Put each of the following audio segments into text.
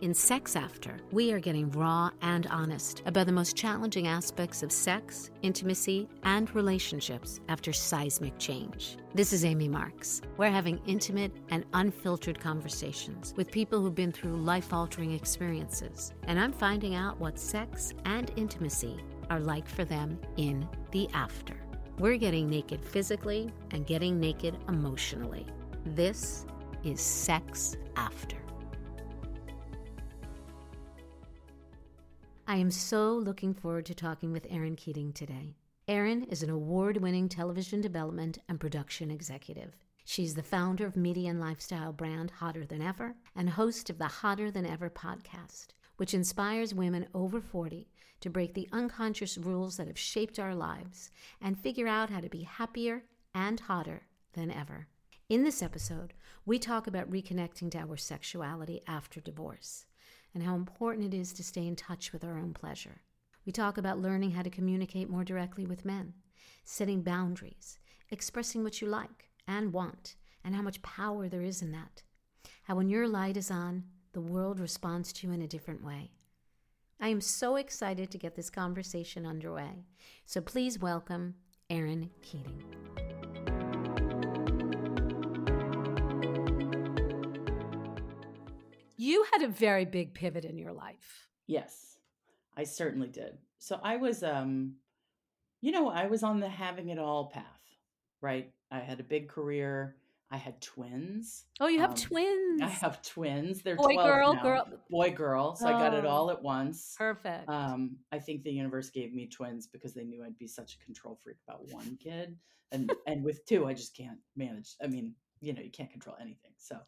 In Sex After, we are getting raw and honest about the most challenging aspects of sex, intimacy, and relationships after seismic change. This is Amy Marks. We're having intimate and unfiltered conversations with people who've been through life altering experiences, and I'm finding out what sex and intimacy are like for them in the after. We're getting naked physically and getting naked emotionally. This is Sex After. I am so looking forward to talking with Erin Keating today. Erin is an award winning television development and production executive. She's the founder of media and lifestyle brand Hotter Than Ever and host of the Hotter Than Ever podcast, which inspires women over 40 to break the unconscious rules that have shaped our lives and figure out how to be happier and hotter than ever. In this episode, we talk about reconnecting to our sexuality after divorce and how important it is to stay in touch with our own pleasure. We talk about learning how to communicate more directly with men, setting boundaries, expressing what you like and want, and how much power there is in that. How when your light is on, the world responds to you in a different way. I am so excited to get this conversation underway. So please welcome Erin Keating. You had a very big pivot in your life. Yes, I certainly did. So I was, um, you know, I was on the having it all path, right? I had a big career. I had twins. Oh, you have Um, twins. I have twins. They're Boy, 12 girl, now. girl. Boy, girl. So I got it Oh. all at once. Perfect. Um, I think the universe gave me twins because they knew I'd be such a control freak about one kid, and and with two, I just can't manage. I mean, you know, you can't control anything. So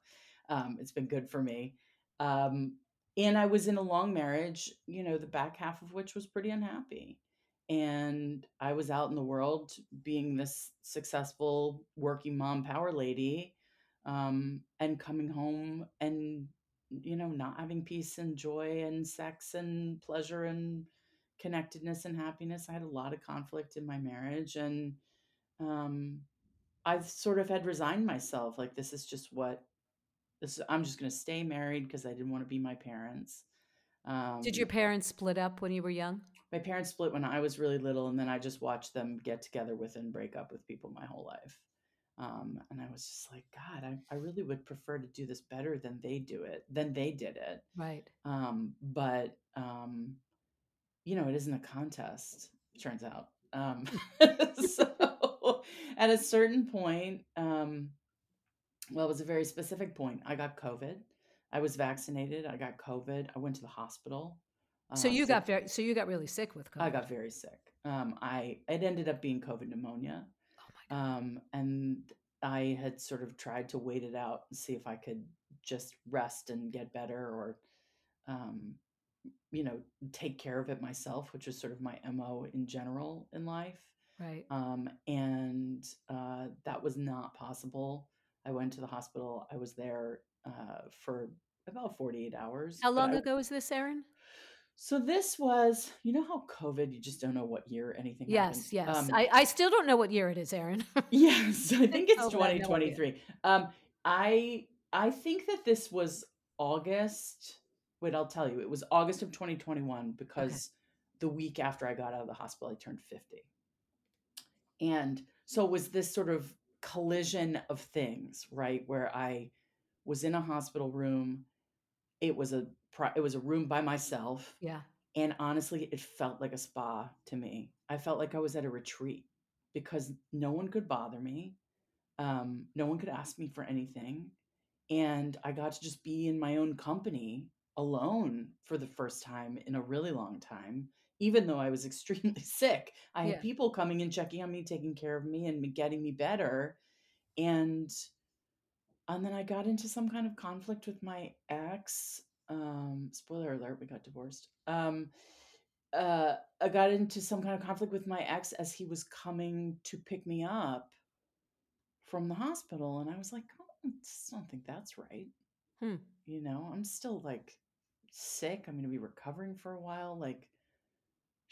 um, it's been good for me. Um, and I was in a long marriage, you know, the back half of which was pretty unhappy. And I was out in the world being this successful working mom power lady, um, and coming home and you know, not having peace and joy and sex and pleasure and connectedness and happiness. I had a lot of conflict in my marriage and um I sort of had resigned myself like this is just what this I'm just going to stay married because I didn't want to be my parents. Um Did your parents split up when you were young? my parents split when I was really little and then I just watched them get together with and break up with people my whole life. Um, and I was just like, God, I, I really would prefer to do this better than they do it, than they did it. Right. Um, but um, you know, it isn't a contest, turns out. Um, so at a certain point, um, well, it was a very specific point. I got COVID. I was vaccinated. I got COVID. I went to the hospital. So uh, you got very so you got really sick with COVID. I got very sick. Um, I it ended up being COVID pneumonia, Oh my god. um, and I had sort of tried to wait it out and see if I could just rest and get better, or um, you know, take care of it myself, which is sort of my mo in general in life. right. Um, and uh, that was not possible. I went to the hospital. I was there uh, for about forty eight hours. How long I- ago was this, Erin? so this was, you know how COVID, you just don't know what year anything Yes, happened. yes. Um, I, I still don't know what year it is, Erin. yes, I think it's COVID, I have no idea. 2023. Um, I I think that this was August. Wait, I'll tell you. It was August of 2021 because the week after I got out of the hospital, I turned 50. And so was this sort of collision of things, right? Where I was in a hospital room. It was a it was a room by myself. yeah. And honestly, it felt like a spa to me. I felt like I was at a retreat because no one could bother me. Um, no one could ask me for anything. And I got to just be in my own company alone for the first time in a really long time, even though I was extremely sick. I had Yeah. people coming and checking on me, taking care of me, and getting me better. And and then I got into some kind of conflict with my ex. Um, spoiler alert, we got divorced. Um, uh, I got into some kind of conflict with my ex as he was coming to pick me up from the hospital, and I was like, oh, I just don't think that's right. Hmm. You know, I'm still like sick. I'm going to be recovering for a while. Like,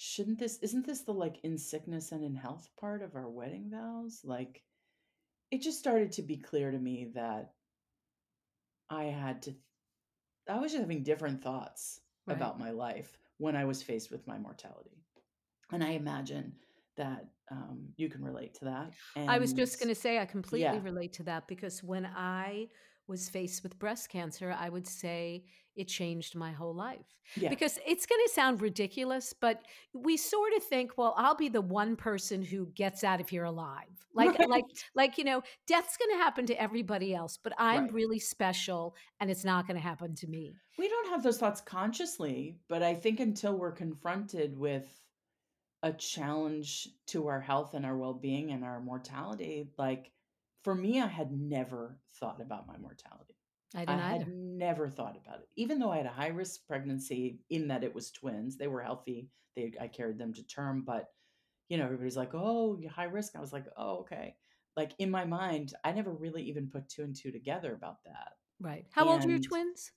shouldn't this? Isn't this the like in sickness and in health part of our wedding vows? Like, it just started to be clear to me that I had to I was just having different thoughts Right. about my life when I was faced with my mortality. And I imagine that um, you can relate to that. I was just going to say I completely yeah, relate to that because when I was faced with breast cancer, I would say it changed my whole life. yeah, Because it's going to sound ridiculous, but we sort of think, well, I'll be the one person who gets out of here alive. Like like like you know, death's going to happen to everybody else, but I'm right. really special and it's not going to happen to me. We don't have those thoughts consciously, but I think until we're confronted with a challenge to our health and our well-being and our mortality, like for me, I had never thought about my mortality. I I had either. never thought about it, even though I had a high risk pregnancy in that it was twins. They were healthy. They I carried them to term, but you know, everybody's like, "Oh, you're high risk." I was like, "Oh, okay." Like in my mind, I never really even put two and two together about that. Right. How old are your twins?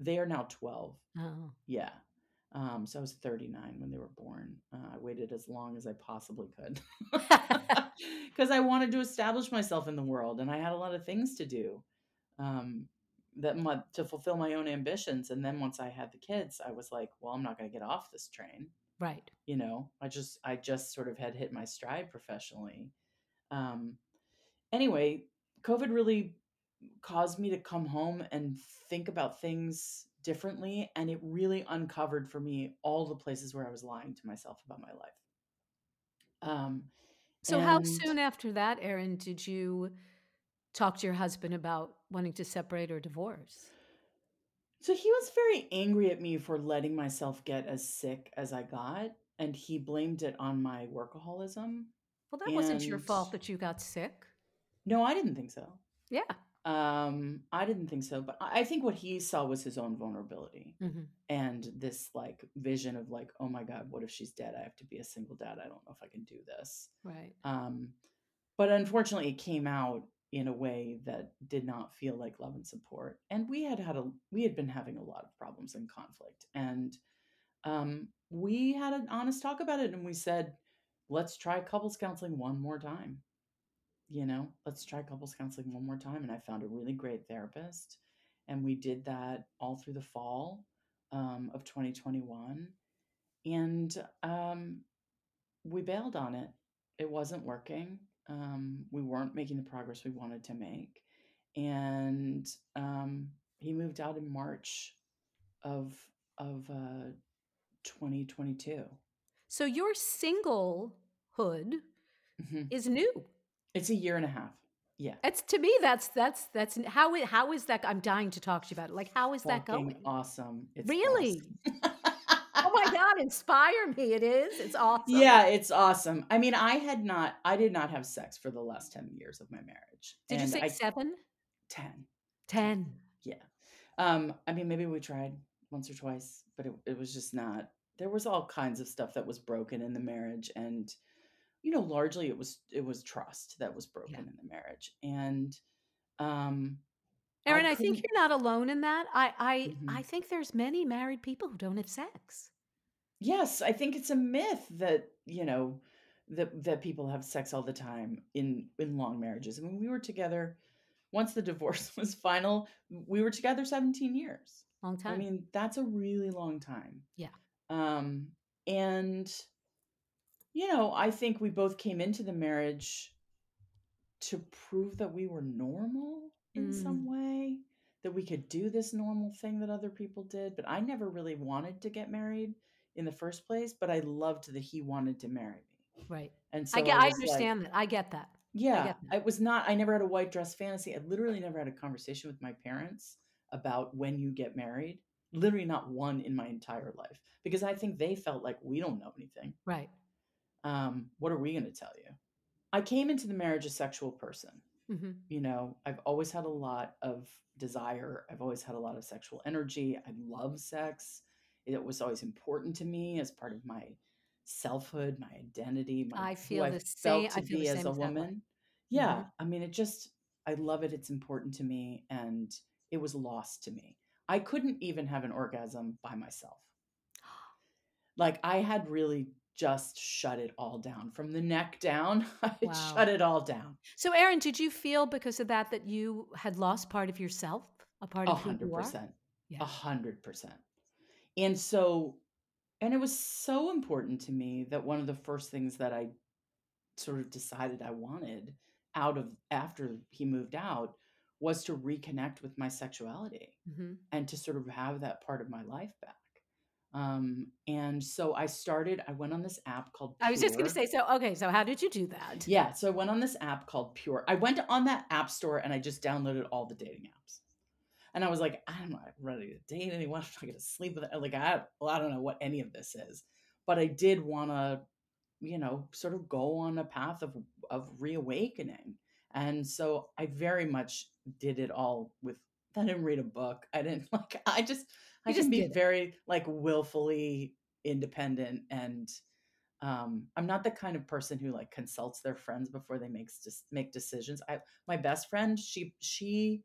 they are now 12. Oh. Yeah. Um, so I was 39 when they were born. Uh, I waited as long as I possibly could because I wanted to establish myself in the world and I had a lot of things to do um, that my, to fulfill my own ambitions. And then once I had the kids, I was like, well, I'm not going to get off this train. right. You know, I just, I just sort of had hit my stride professionally. Um, anyway, COVID really caused me to come home and think about things differently. And it really uncovered for me all the places where I was lying to myself about my life. Um, So how soon after that, Erin, did you talk to your husband about wanting to separate or divorce? so he was very angry at me for letting myself get as sick as I got. And he blamed it on my workaholism. Well, that wasn't your fault that you got sick. no, I didn't think so. Yeah. Um, I didn't think so, but I think what he saw was his own vulnerability hmm and this like vision of like, oh my God, what if she's dead? I have to be a single dad. I don't know if I can do this. Right. Um, but unfortunately, it came out in a way that did not feel like love and support. And we had had a we had been having a lot of problems and conflict, and um, we had an honest talk about it, and we said, let's try couples counseling one more time you know, let's try couples counseling one more time. And I found a really great therapist. And we did that all through the fall um, of 2021. And um, we bailed on it. It wasn't working. Um, we weren't making the progress we wanted to make. And um, he moved out in March of of uh, 2022. So your singlehood Mhm. is new. It's a year and a half. Yeah. It's to me that's that's that's how how is that? I'm dying to talk to you about it. Like how is that going? awesome. It's Really? awesome. God, inspire me! It is. It's awesome. Yeah, it's awesome. I mean, I had not, I did not have sex for the last 10 years of my marriage. Did you say I, seven? 10. 10. Ten. Yeah. Um, I mean, maybe we tried once or twice, but it, it was just not, there was all kinds of stuff that was broken in the marriage. And, you know, largely it was, it was trust that was broken Yeah. in the marriage. And, um, Erin, I I think you're not alone in that. I I Mhm. I think there's many married people who don't have sex. Yes, I think it's a myth that, you know, that, that people have sex all the time in, in long marriages. I mean, we were together once the divorce was final, we were together 17 years. Long time. I mean, that's a really long time. Yeah. Um, and, you know, I think we both came into the marriage to prove that we were normal in some Mm, way, that we could do this normal thing that other people did. But I never really wanted to get married in the first place, but I loved that he wanted to marry me. right. And so I get. I I was like, understand that. I get that. Yeah, get that. I was not, I never had a white dress fantasy. I literally never had a conversation with my parents about when you get married. Literally not one in my entire life because I think they felt like we don't know anything. Right. Um, what are we going to tell you? I came into the marriage a sexual person. hmm You know, I've always had a lot of desire. I've always had a lot of sexual energy. I love sex. It was always important to me as part of my selfhood, my identity, my I who feel I the same. felt to I feel the be as same a woman. hmm Yeah, I mean, it just I love it. It's important to me, and it was lost to me. I couldn't even have an orgasm by myself. Like I had really just shut it all down from the neck down. I Wow. shut it all down. So, Erin, did you feel because of that that you had lost part of yourself, a part of who hundred you are? percent. A hundred percent. And so, and it was so important to me that one of the first things that I sort of decided I wanted out of after he moved out was to reconnect with my sexuality hmm and to sort of have that part of my life back. Um, and so I started, I went on this app called I was just going to say, so okay, so how did you do that? Yeah, so I went on this app called Pure. I went on that app store and I just downloaded all the dating apps. And I was like, I'm not ready to date anyone. I'm not going to sleep with it. Like, I, well, I don't know what any of this is, but I did want to, you know, sort of go on a path of of reawakening. And so I very much did it all with. I didn't read a book. I didn't like. I just. I just be it. very like willfully independent and um i'm not the kind of person who like consults their friends before they make just make decisions i my best friend she she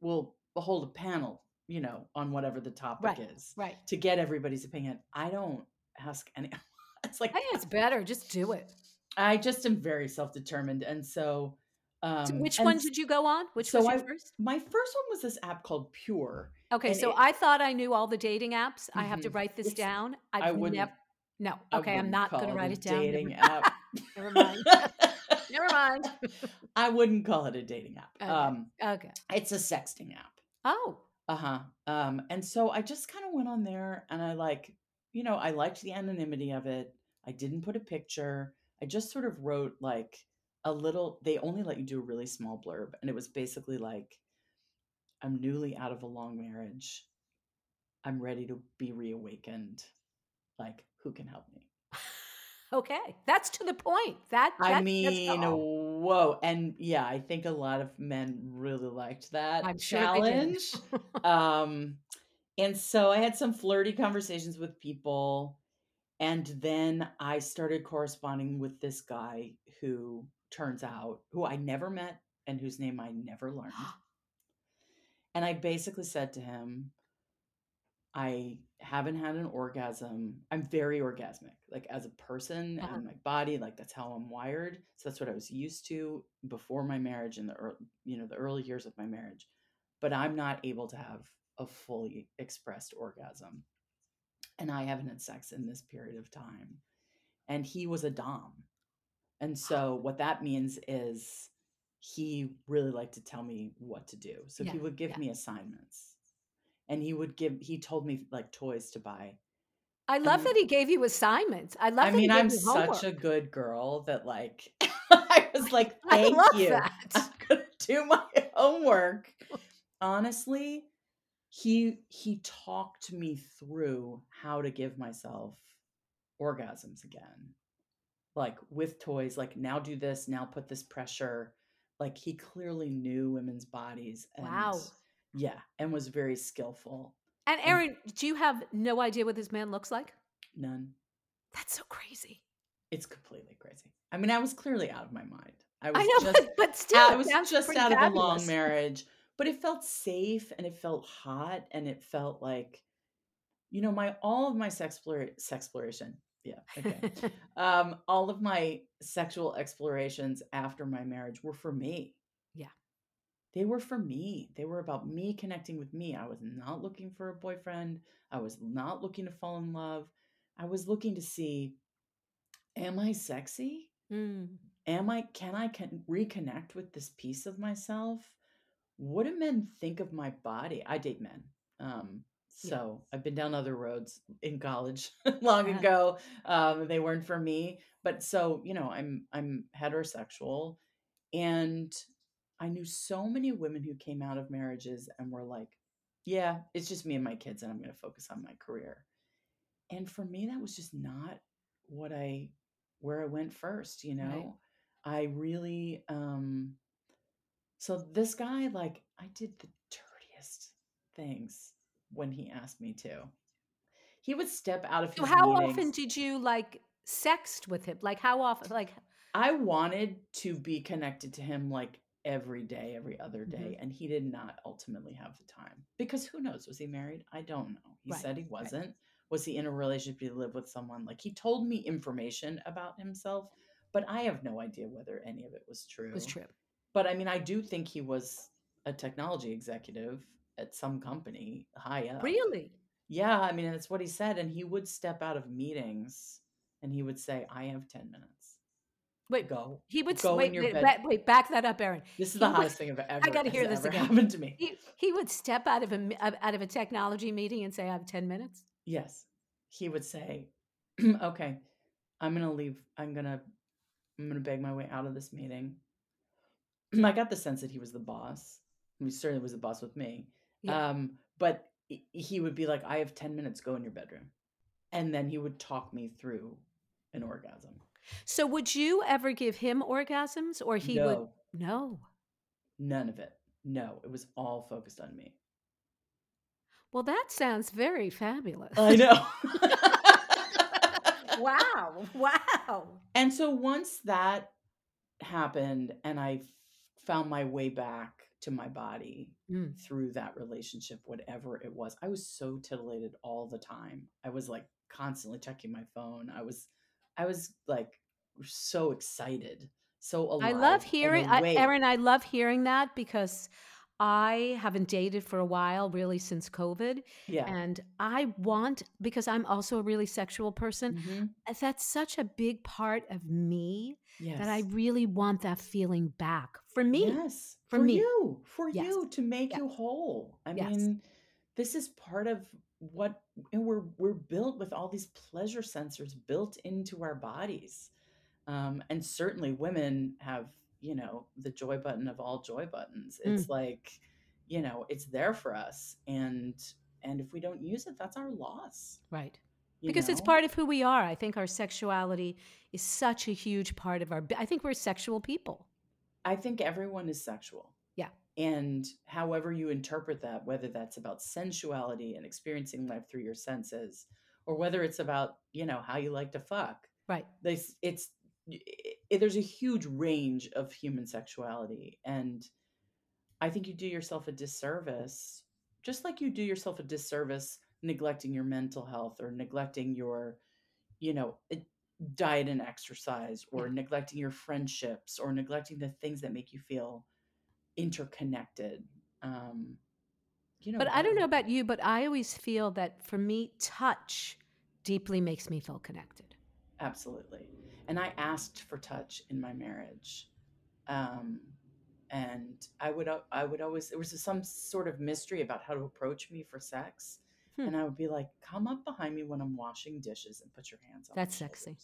will hold a panel you know on whatever the topic Right, is Right. to get everybody's opinion i don't ask any it's like I think it's better. Just do it. i just am very self-determined and so um So which one did you go on? Which so was your I- first? my first one was this app called pure Okay, so it- I thought I knew all the dating apps. I have to Mhm. write this down. I I've wouldn't- never. No. I Okay, I'm wouldn't going to write it down. Never- dating app Never mind. Never mind. i wouldn't call it a dating app Okay. um Okay. it's a sexting app Oh, Uh-huh. Um, and so I just kind of went on there and I like, you know, I liked the anonymity of it. I didn't put a picture. I just sort of wrote like a little they only let you do a really small blurb and it was basically like I'm newly out of a long marriage. I'm ready to be reawakened. Like, who can help me? Okay. That's to the point. That, that I mean, whoa. And yeah, I think a lot of men really liked that I'm sure challenge. um and so i had some flirty conversations with people and then i started corresponding with this guy who turns out who i never met and whose name i never learned and i basically said to him i haven't had an orgasm i'm very orgasmic like as a person Uh-huh. and my body like that's how i'm wired so that's what i was used to before my marriage and the early, you know the early years of my marriage but I'm not able to have a fully expressed orgasm. And I haven't had sex in this period of time. And he was a Dom. And so what that means is he really liked to tell me what to do. So Yeah, he would give yeah. me assignments. And he would give he told me like toys to buy. I love Um, that he gave you assignments. I love I that he mean, I'm such a good girl that like I was like, I thank love you. that. I'm gonna do my homework. Honestly, he he talked me through how to give myself orgasms again. Like with toys, like now do this, now put this pressure. Like he clearly knew women's bodies and Wow. Yeah, and was very skillful. And Erin, do you have no idea what this man looks like? None. That's so crazy. It's completely crazy. I mean, I was clearly out of my mind. I was I know, just but, but still, I it was just out of a long marriage, but it felt safe and it felt hot and it felt like, you know, my all of my sex sexploration. Yeah, okay. um, all of my sexual explorations after my marriage were for me. They were for me. They were about me connecting with me. I was not looking for a boyfriend. I was not looking to fall in love. I was looking to see, am I sexy? Mm. am i can i con- reconnect with this piece of myself what do men think of my body i date men um so i've been down other roads in college long Yeah. ago um they weren't for me but so you know i'm i'm heterosexual and i knew so many women who came out of marriages and were like yeah it's just me and my kids and i'm going to focus on my career and for me that was just not what i where i went first you know Right. i really um so this guy like i did the dirtiest things when he asked me to he would step out of So his how meetings. often did you like sexed with him? Like how often? Like I wanted to be connected to him like every day, every other Mm-hmm. day, and he did not ultimately have the time. Because who knows? Was he married? I don't know. He Right, said he wasn't. Was he in a relationship? Did he live with someone? Like he told me information about himself, but I have no idea whether any of it was true. it was true. But I mean, I do think he was a technology executive at some company high up. Really? Yeah, I mean, that's what he said. And he would step out of meetings and he would say, I have 10 minutes. Wait, Go. he would Go in wait, your wait, bed. wait, back that up, Erin. This is He the would- hottest thing I've ever, I gotta hear this again. happened to me. He, he would step out of a out of a technology meeting and say, "I have ten minutes." Yes. He would say, okay, I'm going to leave. I'm going to, I'm to beg my way out of this meeting. I got the sense that he was the boss. He certainly was the boss with me. Yeah. Um, but he- he would be like, I have 10 minutes, go in your bedroom. And then he would talk me through an orgasm. So, would you ever give him orgasms, or he no, would? No. none of it. No, it was all focused on me. Well, that sounds very fabulous. I know. wow! Wow! And so once that happened and I found my way back to my body Mm. through that relationship, whatever it was, I was so titillated all the time. I was like constantly checking my phone. I was, I was like so excited, so alive. I love hearing, I. Erin. I love hearing that because I haven't dated for a while, really since COVID, Yeah. and I want because I'm also a really sexual person. Mhm. uh, That's such a big part of me Yes. that I really want that feeling back for me. Yes, For for me. you, for Yes. you to make Yeah. you whole. I Yes. mean, this is part of what and we're we're built with all these pleasure sensors built into our bodies. Um, and certainly women have, you know, the joy button of all joy buttons. Mm. It's like, you know, it's there for us. And and if we don't use it, that's our loss. Right. because it's part of who we are. I think our sexuality is such a huge part of our. I think we're sexual people. I think everyone is sexual. And however you interpret that, whether that's about sensuality and experiencing life through your senses, or whether it's about, you know, how you like to fuck, Right. this it's i there's a huge range of human sexuality. And I think you do yourself a disservice, just like you do yourself a disservice neglecting your mental health or neglecting your, you know, it- diet and exercise or neglecting your friendships or neglecting the things that make you feel interconnected. Um, you know, But I don't know about you, but I always feel that for me, touch deeply makes me feel connected. Absolutely. And I asked for touch in my marriage. Um, and I would I would always there was some sort of mystery about how to approach me for sex. Hmm. And I would be like, come up behind me when I'm washing dishes and put your hands on my That's sexy.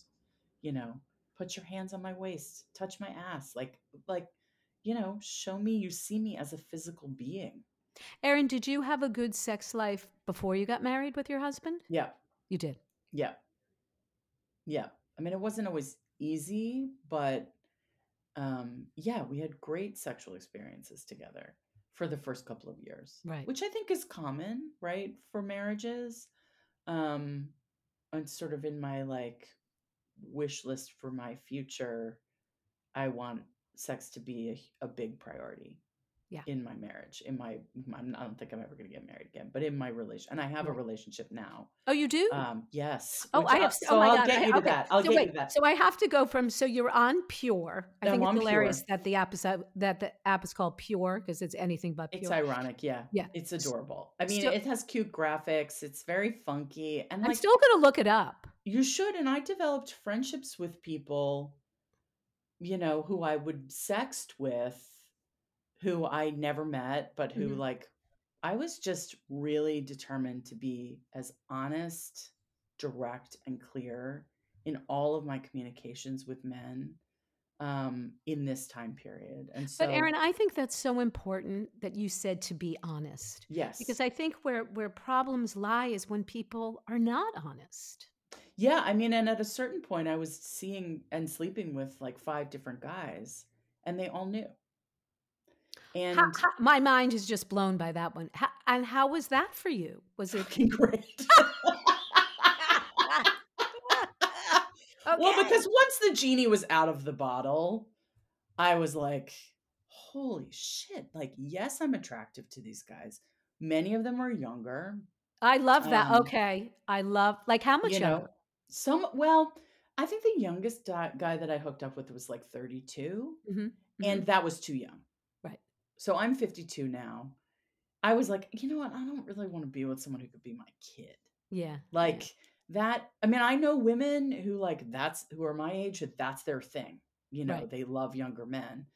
You know, put your hands on my waist, touch my ass. Like like, you know, show me you see me as a physical being. Erin, did you have a good sex life before you got married with your husband? Yeah. You did. Yeah. Yeah. I mean, it wasn't always easy, but um, yeah, we had great sexual experiences together for the first couple of years. Right. Which I think is common, right, for marriages. Um, and sort of in my like wish list for my future, I want sex to be a, a big priority. Yeah. In my marriage, in my, I'm, I don't think I'm ever going to get married again, but in my relation, and I have a relationship now. Oh, you do? Um, yes. oh, I have. So oh my I'll god! get I- you to okay. that. I'll so get wait, you to that. So I have to go from. So you're on Pure. I I'm think it's hilarious Pure. that the app is that the app is called Pure because it's anything but pure. It's ironic, yeah. Yeah. It's adorable. I mean, Still- it has cute graphics. It's very funky, and I'm like still going to look it up. you should. And I developed friendships with people, you know, who I would sext with, who I never met, but who Mhm. like I was just really determined to be as honest, direct, and clear in all of my communications with men um in this time period and so But Erin, I think that's so important that you said to be honest. yes Because I think where where problems lie is when people are not honest. Yeah, I mean, and at a certain point, I was seeing and sleeping with like five different guys, and they all knew. And How- how- my mind is just blown by that one. How, and how was that for you? Was it great. Well, because once the genie was out of the bottle, I was like, holy shit. Like, yes, I'm attractive to these guys. Many of them are younger. I love that. um, okay, I love like how much you younger? know, some, well, I think the youngest di- guy that I hooked up with was like 32. Mhm, and that was too young. Right. So I'm 52 now. I was like, you know what? I don't really want to be with someone who could be my kid. Yeah. Like that. I mean, I know women who like that's who are my age that that's their thing. You know, Right. they love younger men.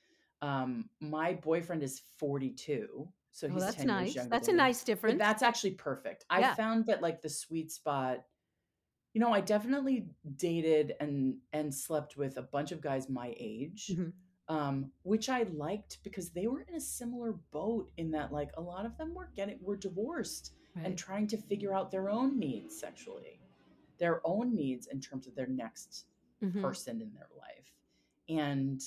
Um, my boyfriend is 42, so Oh, he's that's 10 nice. years younger. That's a me. nice But difference. that's actually perfect. I found that like the sweet spot. You know, I definitely dated and and slept with a bunch of guys my age, Mhm. um, which I liked because they were in a similar boat in that like a lot of them were getting were divorced and trying to figure out their own needs sexually, their own needs in terms of their next Mhm. person in their life. And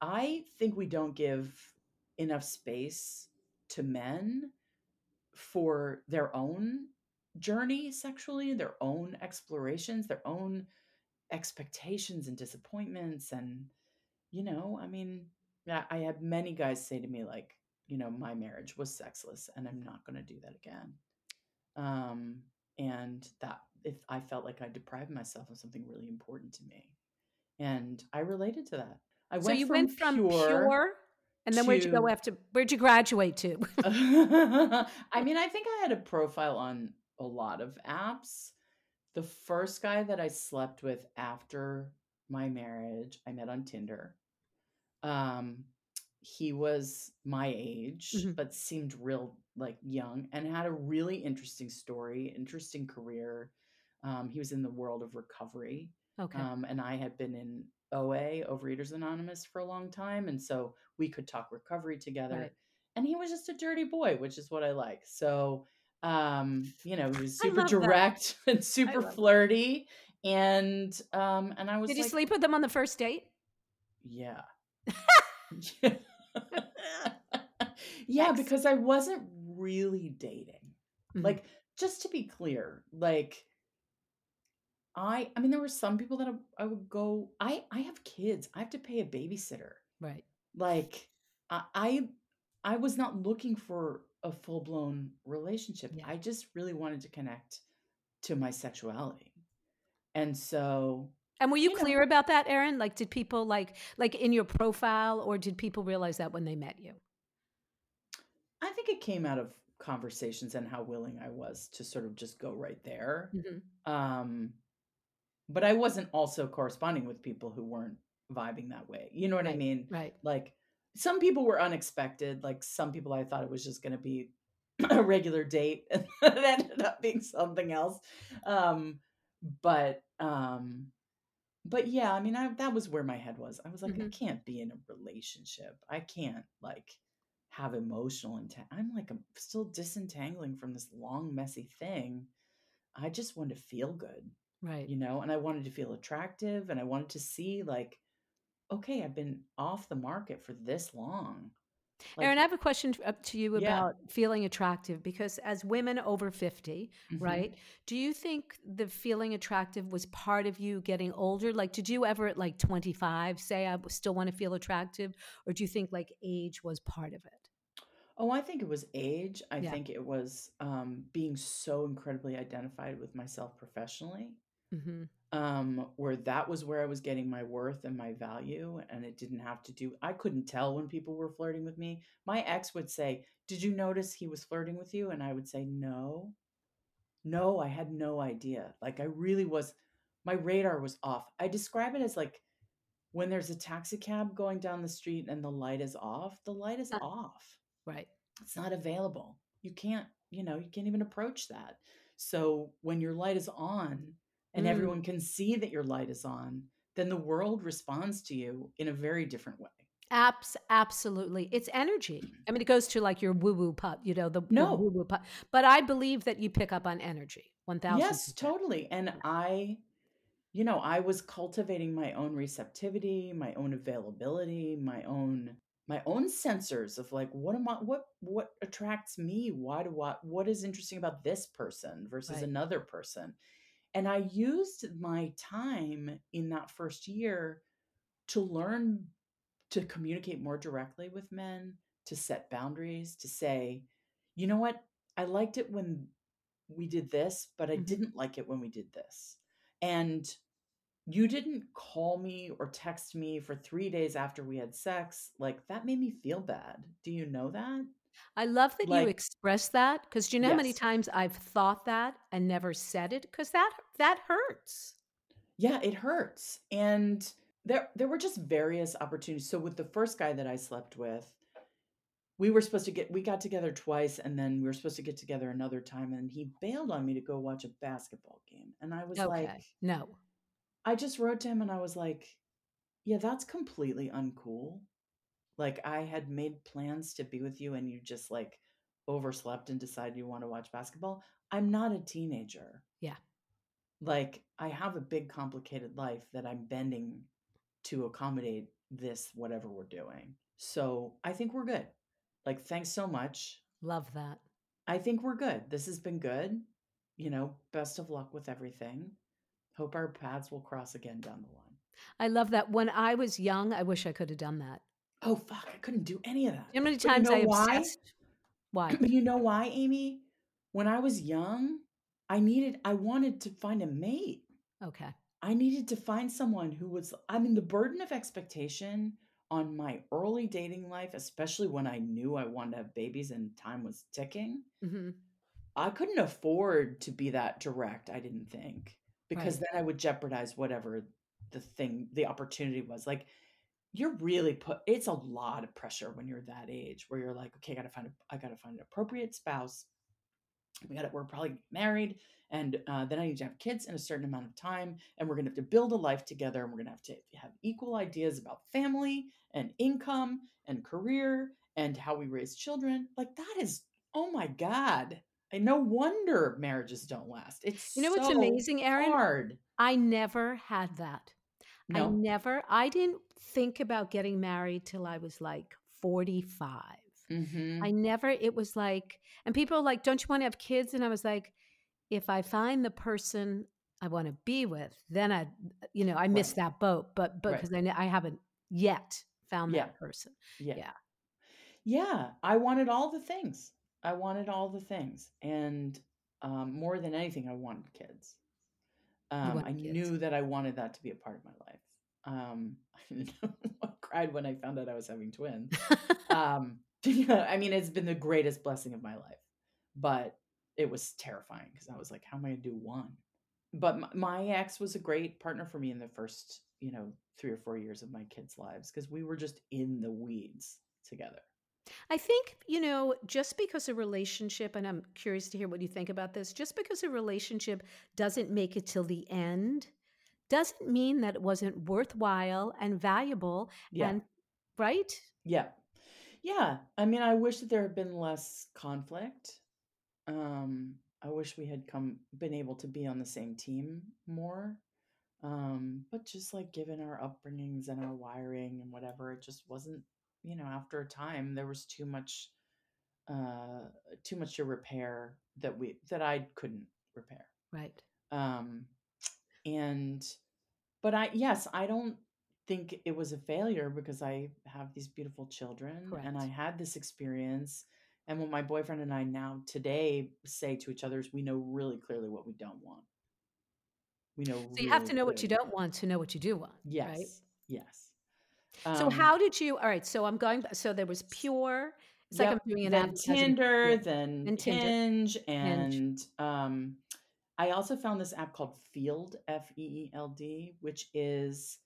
I think we don't give enough space to men for their own journey sexually, their own explorations, their own expectations and disappointments. And, you know, I mean, yeah, I had many guys say to me, like, you know, my marriage was sexless and I'm not going to do that again. Um, and that if I felt like I deprived myself of something really important to me. And I related to that. I So went you from went from pure, pure, and then where'd you go after? Where'd you graduate to? I mean, I think I had a profile on a lot of apps. The first guy that I slept with after my marriage, I met on Tinder. Um, he was my age, Mhm. but seemed real like young and had a really interesting story, interesting career. Um, he was in the world of recovery. Okay. Um, and I had been in OA, Overeaters Anonymous, for a long time. And so we could talk recovery together. Right. And he was just a dirty boy, which is what I like. So, um, you know, he was super love that. direct and super love that. flirty. And um, and I was Did you like, sleep with them on the first date? yeah. yeah, Next. because I wasn't really dating. Mhm. Like, just to be clear, like I I mean there were some people that I, I would go I I have kids. I have to pay a babysitter. Right. Like I I, I was not looking for a full-blown relationship. Yeah. I just really wanted to connect to my sexuality. And so And were you, You know. clear about that, Erin? Like, did people like like in your profile, or did people realize that when they met you? I think it came out of conversations and how willing I was to sort of just go right there. Mhm. Um, but I wasn't also corresponding with people who weren't vibing that way. You know what I mean? Right. Like some people were unexpected. Like some people I thought it was just going to be a regular date and it ended up being something else. Um, but um, but yeah, I mean, I, that was where my head was. I was like, I Mhm. can't be in a relationship. I can't like have emotional intent. I'm like, I'm still disentangling from this long, messy thing. I just wanted to feel good, Right. you know, and I wanted to feel attractive and I wanted to see like, okay, I've been off the market for this long. Like, Erin, I have a question up to you Yeah. about feeling attractive because as women over 50, mhm. right? Do you think the feeling attractive was part of you getting older? Like, did you ever at like 25 say, I still want to feel attractive? Or do you think like age was part of it? Oh, I think it was age. I Yeah. think it was um, being so incredibly identified with myself professionally. hmm um where that was where I was getting my worth and my value and it didn't have to do I couldn't tell when people were flirting with me. My ex would say, "Did you notice he was flirting with you?" and I would say, "No." No, I had no idea. Like I really was my radar was off. I describe it as like when there's a taxi cab going down the street and the light is off, the light is off Right. it's not available. You can't, you know, you can't even approach that. So when your light is on and Mm. everyone can see that your light is on, then the world responds to you in a very different way. Abs- absolutely. It's energy. I mean, it goes to like your woo woo pup, you know, the, No. woo woo pup. But I believe that you pick up on energy 1000 Yes, totally. And I, you know, I was cultivating my own receptivity, my own availability, my own my own sensors of like what am I what what attracts me? Why do I what is interesting about this person versus Right. another person? And I used my time in that first year to learn to communicate more directly with men, to set boundaries, to say, you know what? I liked it when we did this, but I Mhm. didn't like it when we did this. And you didn't call me or text me for three days after we had sex. Like that made me feel bad. Do you know that? I love that you express that because do you know how many times I've thought that and never said it? Because that that hurts. Yeah, it hurts, and there there were just various opportunities. So with the first guy that I slept with, we were supposed to get we got together twice, and then we were supposed to get together another time, and he bailed on me to go watch a basketball game, and I was like No. I just wrote to him and I was like, "Yeah, that's completely uncool." Like, I had made plans to be with you and you just, like, overslept and decided you wanna watch basketball. I'm not a teenager. Yeah. Like, I have a big complicated life that I'm bending to accommodate this whatever we're doing. So, I think we're good. Like, thanks so much. Love that. I think we're good. This has been good. You know, best of luck with everything. Hope our paths will cross again down the line. I love that. When I was young, I wish I could have done that. Oh, fuck, I couldn't do any of that. You know how many But you times know I why? obsessed? Why? But you know why, Amy? When I was young, I needed I wanted to find a mate. Okay. I needed to find someone who was I mean, the burden of expectation on my early dating life, especially when I knew I wanted to have babies and time was ticking, Mhm. I couldn't afford to be that direct, I didn't think, because Right. then I would jeopardize whatever the thing the opportunity was. Like, you're really put it's a lot of pressure when you're that age where you're like, "Okay, I gotta find a I gotta find an appropriate spouse. We gotta we're probably married, and, uh, then I need to have kids in a certain amount of time, and we're gonna have to build a life together, and we're gonna have to have equal ideas about family, and income, and career, and how we raise children." Like, that is oh my god. And no wonder marriages don't last. It's You know what's amazing, Erin? hard. I never had that. I never I didn't think about getting married till I was, like, 45. I Mhm. never it was like and people are like, "Don't you wanna have kids?" And I was like, "If I find the person I wanna be with, then I you know, I missed Right. that boat, but but Right. 'cause I I haven't yet found Yeah. that person." Yeah. Yeah. Yeah, I wanted all the things. I wanted all the things, and, um, more than anything, I wanted kids. Um, I kids. knew that I wanted that to be a part of my life. Um, I cried when I found out I was having twins. Um, I mean, it's been the greatest blessing of my life, but it was terrifying because I was like, "How am I gonna do 1?" But my my ex was a great partner for me in the first, you know, 3 or 4 years of my kids' lives because we were just in the weeds together. I think, you know, just because a relationship and I'm curious to hear what you think about this, just because a relationship doesn't make it till the end, doesn't mean that it wasn't worthwhile and valuable Yeah. and right? Yeah. Yeah, I mean, I wish that there had been less conflict. Um, I wish we had come been able to be on the same team more. Um, but just, like, given our upbringings and our wiring and whatever, it just wasn't you know, after a time, there was too much uh, too much to repair that we that I couldn't repair. Right. Um, and but I yes, I don't think it was a failure because I have these beautiful children and I had this experience. And what my boyfriend and I now today say to each other is we know really clearly what we don't want. We know So you have to know what you don't want to know what you do want, right? Yes. So Um how did you all right, so I'm going so there was Pure. It's like I'm Yep, doing an then Tinder, yeah, then and Tinder. Hinge, Hinge. and, um, I also found this app called Feeld F-E-E-L-D, which is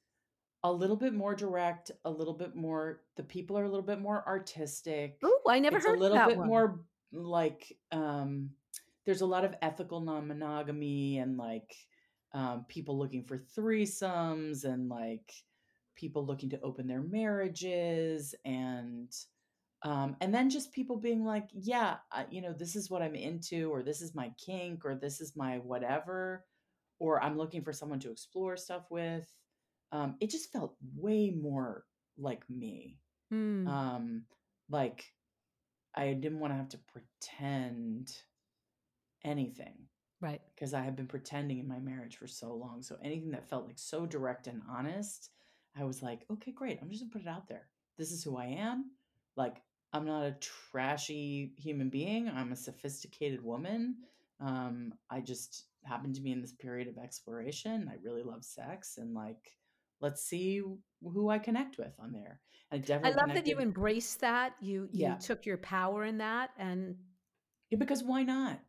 a little bit more direct, a little bit more the people are a little bit more artistic. Ooh, I never It's a heard of little bit one. more, like, um there's a lot of ethical non-monogamy and, like, um, people looking for threesomes and, like, people looking to open their marriages and, um and then just people being like, "Yeah, I you know, this is what I'm into," or "This is my kink," or "This is my whatever," or "I'm looking for someone to explore stuff with." Um, it just felt way more like me. Mm. Um, like, I didn't wanna have to pretend anything right because I had been pretending in my marriage for so long, so anything that felt, like, so direct and honest, I was like, "Okay, great, I'm just gonna put it out there. This is who I am. Like, I'm not a trashy human being, I'm a sophisticated woman. Um, I just happen to be in this period of exploration, I really love sex, and, like, let's see who I connect with on there. I I definitely love that you connected. embrace that. You you Yeah. took your power in that and Yeah, because why not?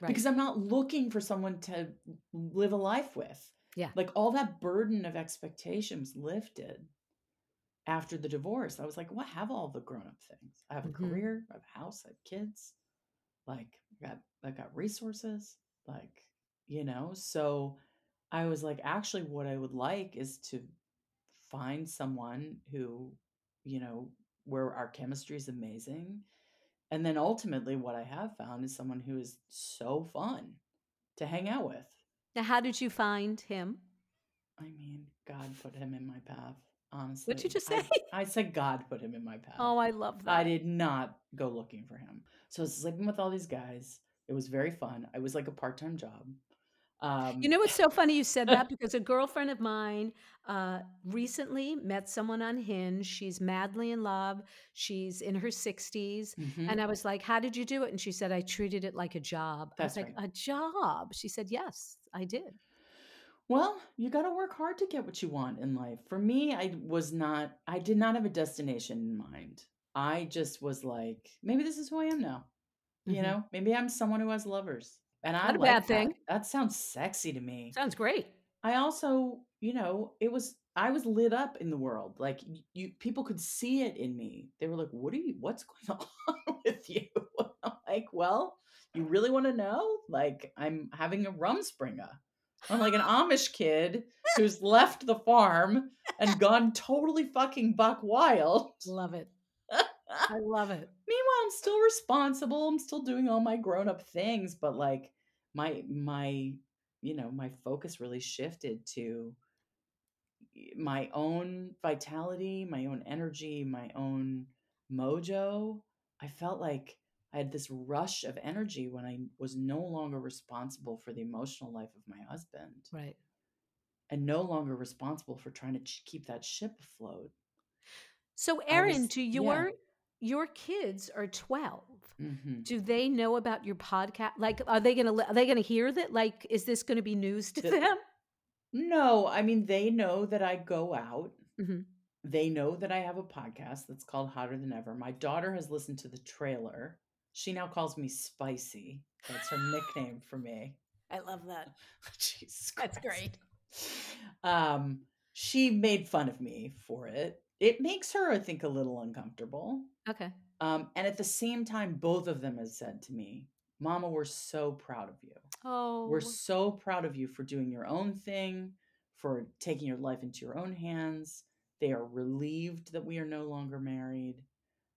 right. Because I'm not looking for someone to live a life with. Yeah. Like all that burden of expectation was lifted after the divorce. I was like, well, I have all the grown up things. I have a Mhm. career, I have a house, I have kids. Like I got I got resources. Like, you know, so I was like, actually what I would like is to find someone who, you know, where our chemistry is amazing. And then ultimately what I have found is someone who is so fun to hang out with. Now, how did you find him? I mean, God put him in my path, honestly. What'd you just say? I, said God put him in my path. Oh, I love that. I did not go looking for him. So I was sleeping with all these guys. It was very fun. I was like a part-time job. Um, You know what's so funny you said that because a girlfriend of mine uh, recently met someone on Hinge. She's madly in love. She's in her 60s. mhm. And I was like, How did you do it? And she said, I treated it like a job. That's I was like. A job? She said, Yes, I did. Well, you got to work hard to get what you want in life. For me, I was not, I did not have a destination in mind. I just was like, maybe this is who I am now. You Mhm. know, maybe I'm someone who has lovers. And I Not a like bad that. thing. That sounds sexy to me. Sounds great. I also, you know, it was I was lit up in the world. Like you people could see it in me. They were like, "What are you what's going on with you?" I'm like, "Well, you really want to know? Like I'm having a rumspringa. I'm like an Amish kid who's left the farm and gone totally fucking buck wild. Love it. I love it. Meanwhile, I'm still responsible. I'm still doing all my grown-up things, but like my my you know, my focus really shifted to my own vitality, my own energy, my own mojo. I felt like I had this rush of energy when I was no longer responsible for the emotional life of my husband Right. and no longer responsible for trying to ch- keep that ship afloat. So, Erin, was- do yeah. your your kids are 12 hmm do they know about your podcast like are they gonna are they gonna hear that like is this gonna be news to The- them No, I mean, they know that I go out. Mhm. They know that I have a podcast that's called Hotter Than Ever. My daughter has listened to the trailer. She now calls me Spicy. That's her nickname for me. i love that Jesus That's Christ. Um, she made fun of me for it. It makes her, I think, a little uncomfortable. okay Um, and at the same time, both of them have said to me, Mama, we're so proud of you. oh We're so proud of you for doing your own thing, for taking your life into your own hands. They are relieved that we are no longer married.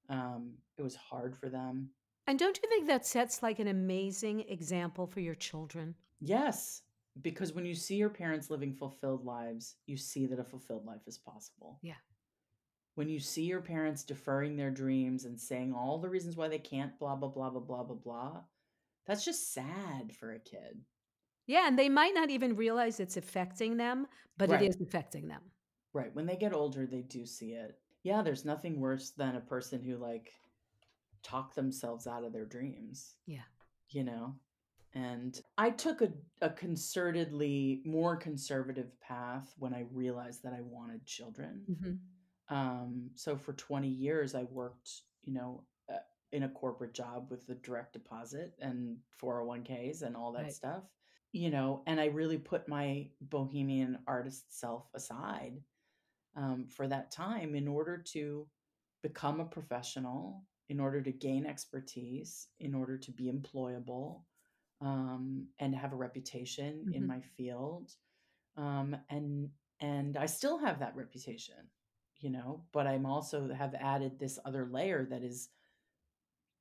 Um, it was hard for them. And don't you think that sets like an amazing example for your children Yes, because when you see your parents living fulfilled lives, you see that a fulfilled life is possible. Yeah. When you see your parents deferring their dreams and saying all the reasons why they can't, blah, blah, blah, blah, blah, blah, blah, that's just sad for a kid. yeah and they might not even realize it's affecting them but Right. it is affecting them Right. When they get older, they do see it. Yeah, there's nothing worse than a person who like talk themselves out of their dreams. Yeah. You know? And I took a, a concertedly more conservative path when I realized that I wanted children. Mhm. Um, so for 20 years, I worked, you know, uh, in a corporate job with the direct deposit and 401ks and all that Right. stuff, you know, and I really put my bohemian artist self aside um, for that time in order to become a professional, in order to gain expertise, in order to be employable, um, and have a reputation in Mhm. my field. Um, and and I still have that reputation, you know, but I'm also have added this other layer that is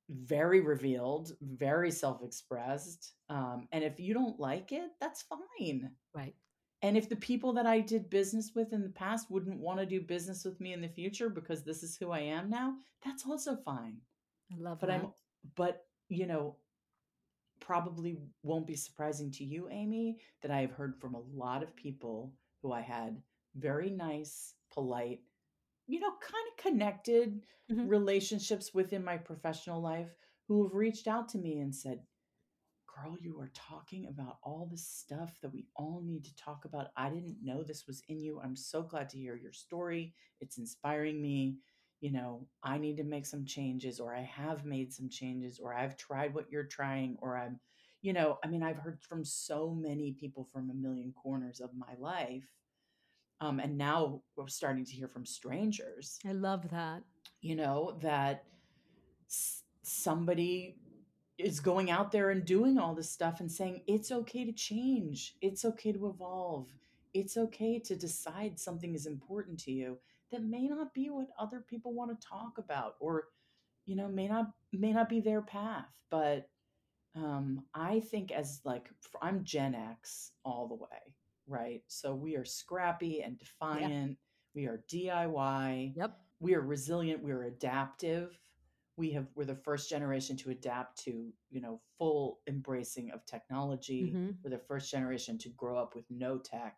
very revealed, very self-expressed. Um, and if you don't like it, that's fine. right And if the people that I did business with in the past wouldn't want to do business with me in the future because this is who I am now, that's also fine. i love But that I'm but you know, probably won't be surprising to you, Amy, that I have heard from a lot of people who I had very nice, polite, you know, kind of connected Mhm. relationships within my professional life who have reached out to me and said, girl, you are talking about all the stuff that we all need to talk about. I didn't know this was in you. I'm so glad to hear your story. It's inspiring me. You know, I need to make some changes, or I have made some changes, or I've tried what you're trying, or I'm, you know, I mean, I've heard from so many people from a million corners of my life. Um, and now we're starting to hear from strangers, I love that. you know, that s- somebody is going out there and doing all this stuff and saying it's okay to change. It's okay to evolve. It's okay to decide something is important to you that may not be what other people want to talk about or you know may not may not be their path. But um i think as like i'm gen x all the way right? So we are scrappy and defiant. We are diy Yep. we are resilient. We're adaptive we have we're the first generation to adapt to you know full embracing of technology Mhm. we're the first generation to grow up with no tech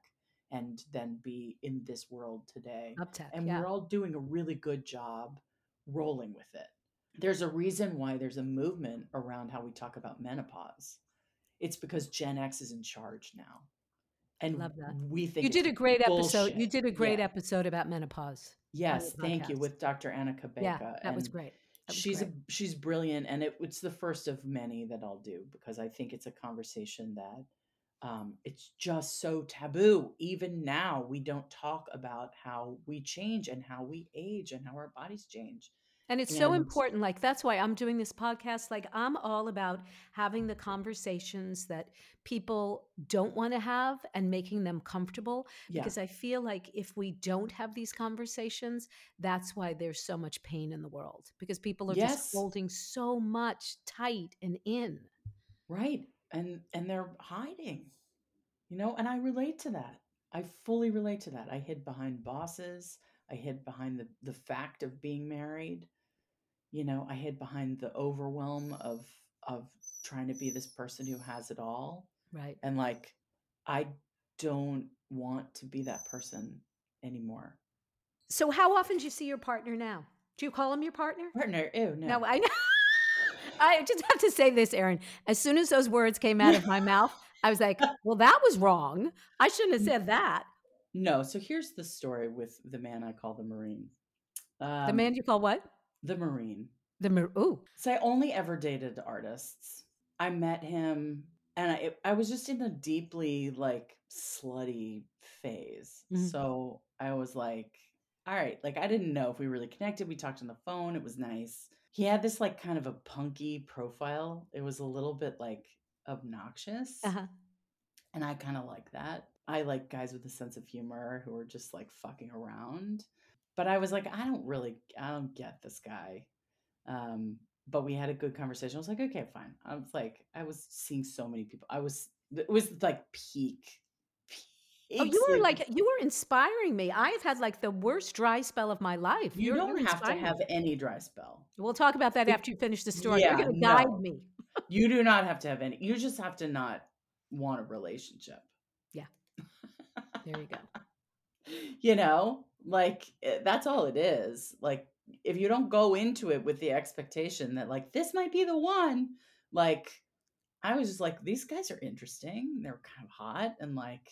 and then be in this world today Up tech. and yeah. we're all doing a really good job rolling with it there's a reason why there's a movement around how we talk about menopause it's because gen x is in charge now and Love that. we think you did a great episode. You did a great Yeah. episode about menopause. yes thank you with dr anna Cabeca yeah, that was great. She's great. a, she's brilliant and it, it's the first of many that i'll do because i think it's a conversation that um, it's just so taboo even now we don't talk about how we change and how we age and how our bodies change And it's so important. Like, that's why I'm doing this podcast. Like, I'm all about having the conversations that people don't want to have and making them comfortable. yeah Because I feel like if we don't have these conversations, that's why there's so much pain in the world. Because people are Yes. just holding so much tight and in. right and and they're hiding you know and i relate to that i fully relate to that i hid behind bosses i hid behind the the fact of being married you know i hid behind the overwhelm of of trying to be this person who has it all Right. and like i don't want to be that person anymore So, how often do you see your partner now? Do you call him your partner? partner ew no No, I know. I just have to say this, Erin. As soon as those words came out of my mouth, I was like, well, that was wrong. I shouldn't have said that. no so here's the story with the man i call the marine um, The man you call what? The marine The mar- ooh. So I only ever dated artists. I met him and I I was just in a deeply like slutty phase. Mhm. So I was like, all right, like I didn't know if we really connected. We talked on the phone. It was nice. He had this like kind of a punky profile. It was a little bit like obnoxious. Uh-huh. And I kind of like that. I like guys with a sense of humor who are just like fucking around. But I was like, I don't really, I don't get this guy. Um, but we had a good conversation. I was like, okay, fine. I was like, I was seeing so many people. I was, it was like peak. Oh, peak you were like, you were inspiring me. I've had like the worst dry spell of my life. you You're- don't have to have any dry spell. We'll talk about that after you finish the story. Yeah, You're going to guide no. me. You do not have to have any. You just have to not want a relationship. Yeah. There you go. you know like eh, that's all it is like if you don't go into it with the expectation that like this might be the one like i was just like these guys are interesting they're kind of hot and like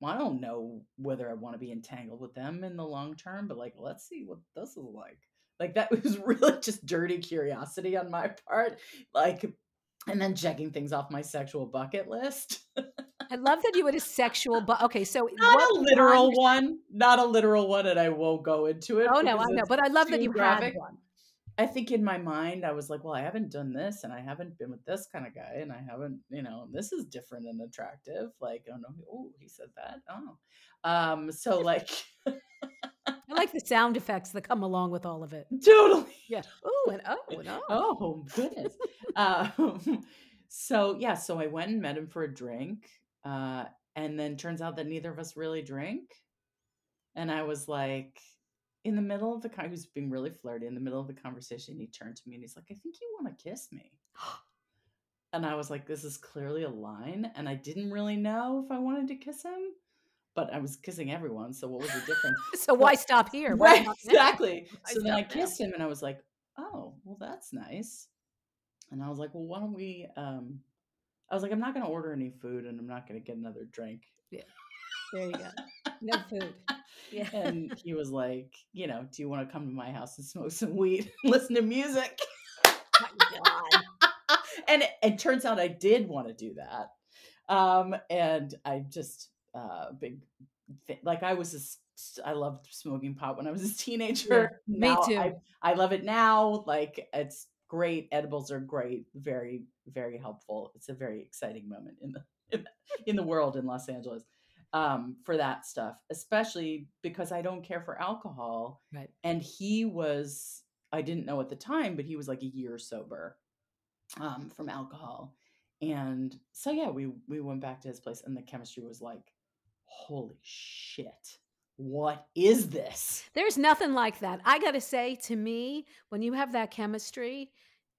well, i don't know whether i want to be entangled with them in the long term but like let's see what this is like. Like that was really just dirty curiosity on my part like and then checking things off my sexual bucket list I love that you had a sexual, but okay, so not a literal one not a literal one and i won't go into it Oh no, I know, but I love that you graphic. had one. i think in my mind i was like well i haven't done this and i haven't been with this kind of guy and i haven't you know this is different and attractive like oh no oh he said that oh um so like I like the sound effects that come along with all of it. totally Yeah. Oh, and oh, and oh. oh goodness um so yeah so i went and met him for a drink uh and then turns out that neither of us really drink and i was like in the middle of the con- he was being really flirty in the middle of the conversation he turned to me and he's like i think you want to kiss me and i was like this is clearly a line and i didn't really know if i wanted to kiss him but i was kissing everyone so what was the difference So why stop here? Why Right, exactly. I So then I stop now. kissed him and I was like, oh, well, that's nice. And I was like, well, why don't we um I was like, I'm not going to order any food and I'm not going to get another drink. Yeah. There you go. No food. Yeah. And he was like, you know, do you want to come to my house and smoke some weed and listen to music? My God. and it, it turns out I did want to do that. Um, and I just uh big thi- like I was a I loved smoking pot when I was a teenager. me Now too. I, I love it now. Like it's great. Edibles are great. Very, very helpful. It's a very exciting moment in the in the, in the world in Los Angeles um, for that stuff, especially because I don't care for alcohol. Right. And he was, I didn't know at the time, but he was like a year sober um, from alcohol. And so yeah, we we went back to his place, and the chemistry was like, holy shit, what is this? There's nothing like that. I got to say, to me, when you have that chemistry,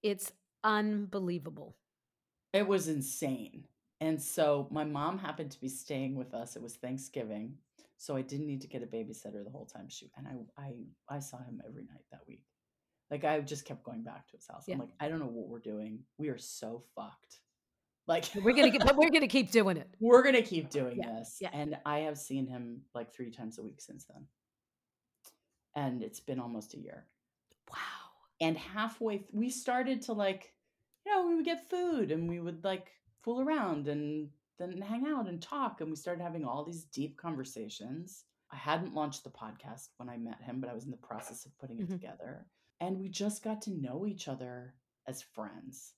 it's unbelievable. It was insane. And so my mom happened to be staying with us. It was Thanksgiving. So I didn't need to get a babysitter the whole time she and I I I saw him every night that week. Like I just kept going back to his house. I'm like, I don't know what we're doing. We are so fucked. Like We're gonna get, but we're gonna keep doing it. we're gonna keep doing Yeah, this. yeah. And I have seen him like three times a week since then. And it's been almost a year. Wow. And halfway th- we started to like you know we would get food and we would like fool around and then hang out and talk and we started having all these deep conversations. I hadn't launched the podcast when i met him but i was in the process of putting it Mhm. together and we just got to know each other as friends.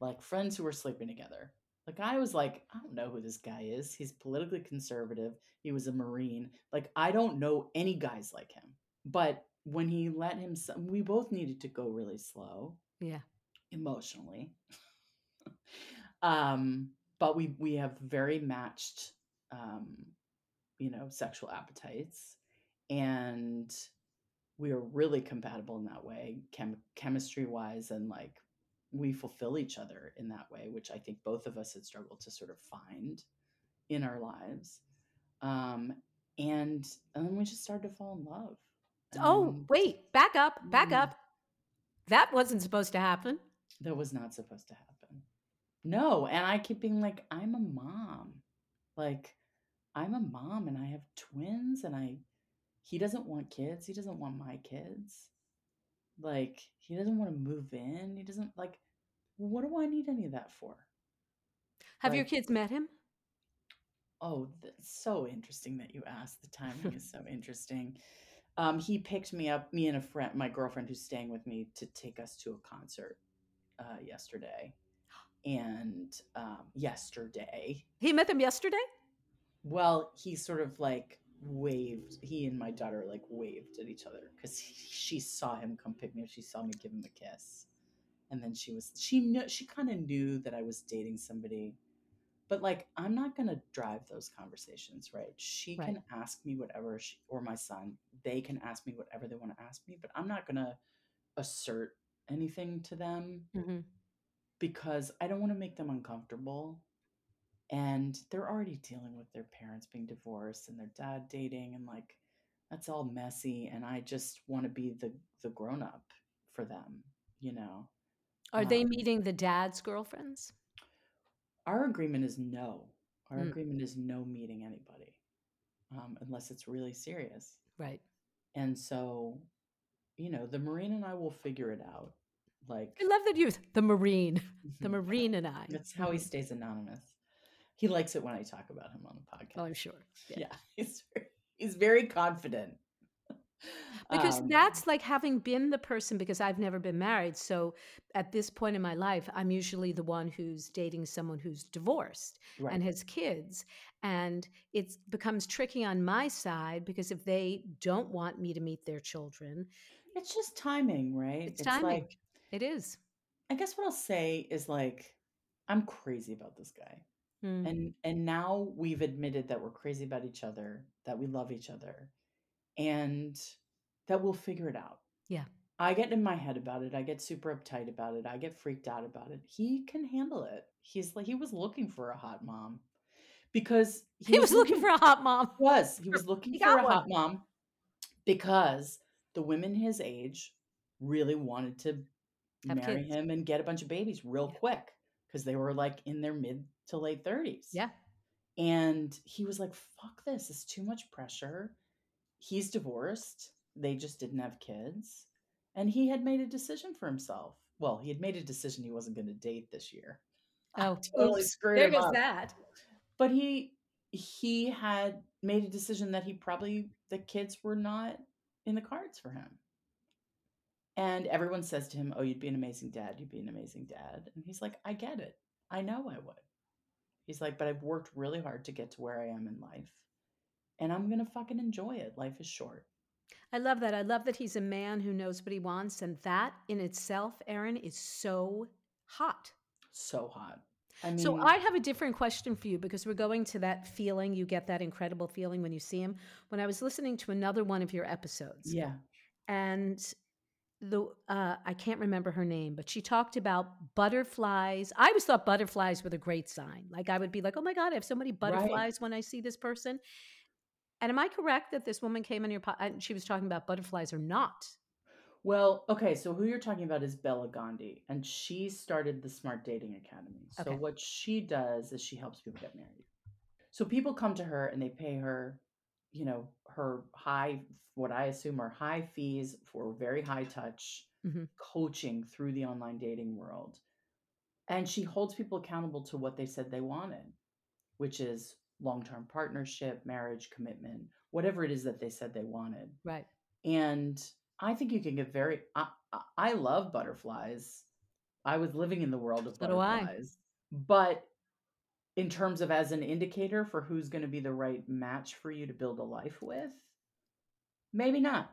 Like friends who were sleeping together. Like i was like i don't know who this guy is. He's politically conservative. He was a marine. Like i don't know any guys like him but when he let him we both needed to go really slow Yeah. emotionally. Um but we we have very matched um you know sexual appetites and we are really compatible in that way chem- chemistry wise and like we fulfill each other in that way which i think both of us had struggled to sort of find in our lives. Um and and then we just started to fall in love Oh, And wait, back up, back Mm. up. That wasn't supposed to happen. that was not supposed to happen no and i keep being like i'm a mom like i'm a mom and i have twins and i he doesn't want kids he doesn't want my kids like he doesn't want to move in he doesn't like what do i need any of that for Have your kids met him? Oh, that's so interesting that you asked. The timing is so interesting. Um, he picked me up, me and a friend, my girlfriend who's staying with me, to take us to a concert uh, yesterday. And um, yesterday, He met them yesterday? well, he sort of like waved. He and my daughter like waved at each other because she saw him come pick me up. She saw me give him a kiss, and then she was she knew she kind of knew that I was dating somebody, but like I'm not gonna drive those conversations, right? She Right. can ask me whatever, she, or my son, they can ask me whatever they want to ask me, but I'm not gonna assert anything to them Mm-hmm. because I don't want to make them uncomfortable. And they're already dealing with their parents being divorced and their dad dating and like that's all messy and I just want to be the the grown up for them, you know. Are they Um, meeting the dad's girlfriends? Our agreement is no. Our Mm. agreement is no meeting anybody. Um, unless it's really serious. Right. And so, you know, the Marine and I will figure it out. Like I love that you, the Marine, the Marine and I. That's how he Mhm. stays anonymous. He likes it when I talk about him on the podcast. Oh, I'm sure. Yeah. yeah, he's very, he's very confident. Because Um, that's like having been the person, because I've never been married. So at this point in my life, I'm usually the one who's dating someone who's divorced right. and has kids. And it becomes tricky on my side because if they don't want me to meet their children, it's just timing, right? It's timing. like it is. I guess what I'll say is like I'm crazy about this guy. Mm. And and now we've admitted that we're crazy about each other, that we love each other, and that we'll figure it out. Yeah. I get in my head about it. I get super uptight about it. I get freaked out about it. He can handle it. He's like he was looking for a hot mom because He, was looking for a hot mom. was he was looking He for a one. hot mom because the women his age really wanted to Have marry kids. him and get a bunch of babies real Yeah. quick because they were like in their mid to late 30s. Yeah. And he was like, fuck this. It's too much pressure. He's divorced. They just didn't have kids. And he had made a decision for himself. Well, he had made a decision he wasn't going to date this year. I Oh, totally oops. screwed There goes up. that. But he he had made a decision that he probably the kids were not in the cards for him. And everyone says to him, "Oh, you'd be an amazing dad. You'd be an amazing dad." And he's like, "I get it. I know I would." He's like, "But I've worked really hard to get to where I am in life, and I'm going to fucking enjoy it. Life is short." I love that. I love that he's a man who knows what he wants. And that in itself, Erin, is so hot. So hot. I mean, So I have a different question for you because we're going to that feeling. You get that incredible feeling when you see him. When I was listening to another one of your episodes, yeah. and the uh, I can't remember her name, but she talked about butterflies. I always thought butterflies were the great sign. Like I would be like, oh my god, I have so many butterflies when I see this person. And am I correct that this woman came in your po- and she was talking about butterflies or not? Well, okay, so who you're talking about is Bela Gandhi, and she started the Smart Dating Academy. So Okay. what she does is she helps people get married. So people come to her and they pay her, you know, her high, what I assume are high fees for very high touch Mhm. coaching through the online dating world. And she holds people accountable to what they said they wanted, which is long term partnership, marriage, commitment, whatever it is that they said they wanted Right. and I think you can get very. I, I- love butterflies. I was living in the world of So butterflies, but in terms of as an indicator for who's going to be the right match for you to build a life with, maybe not.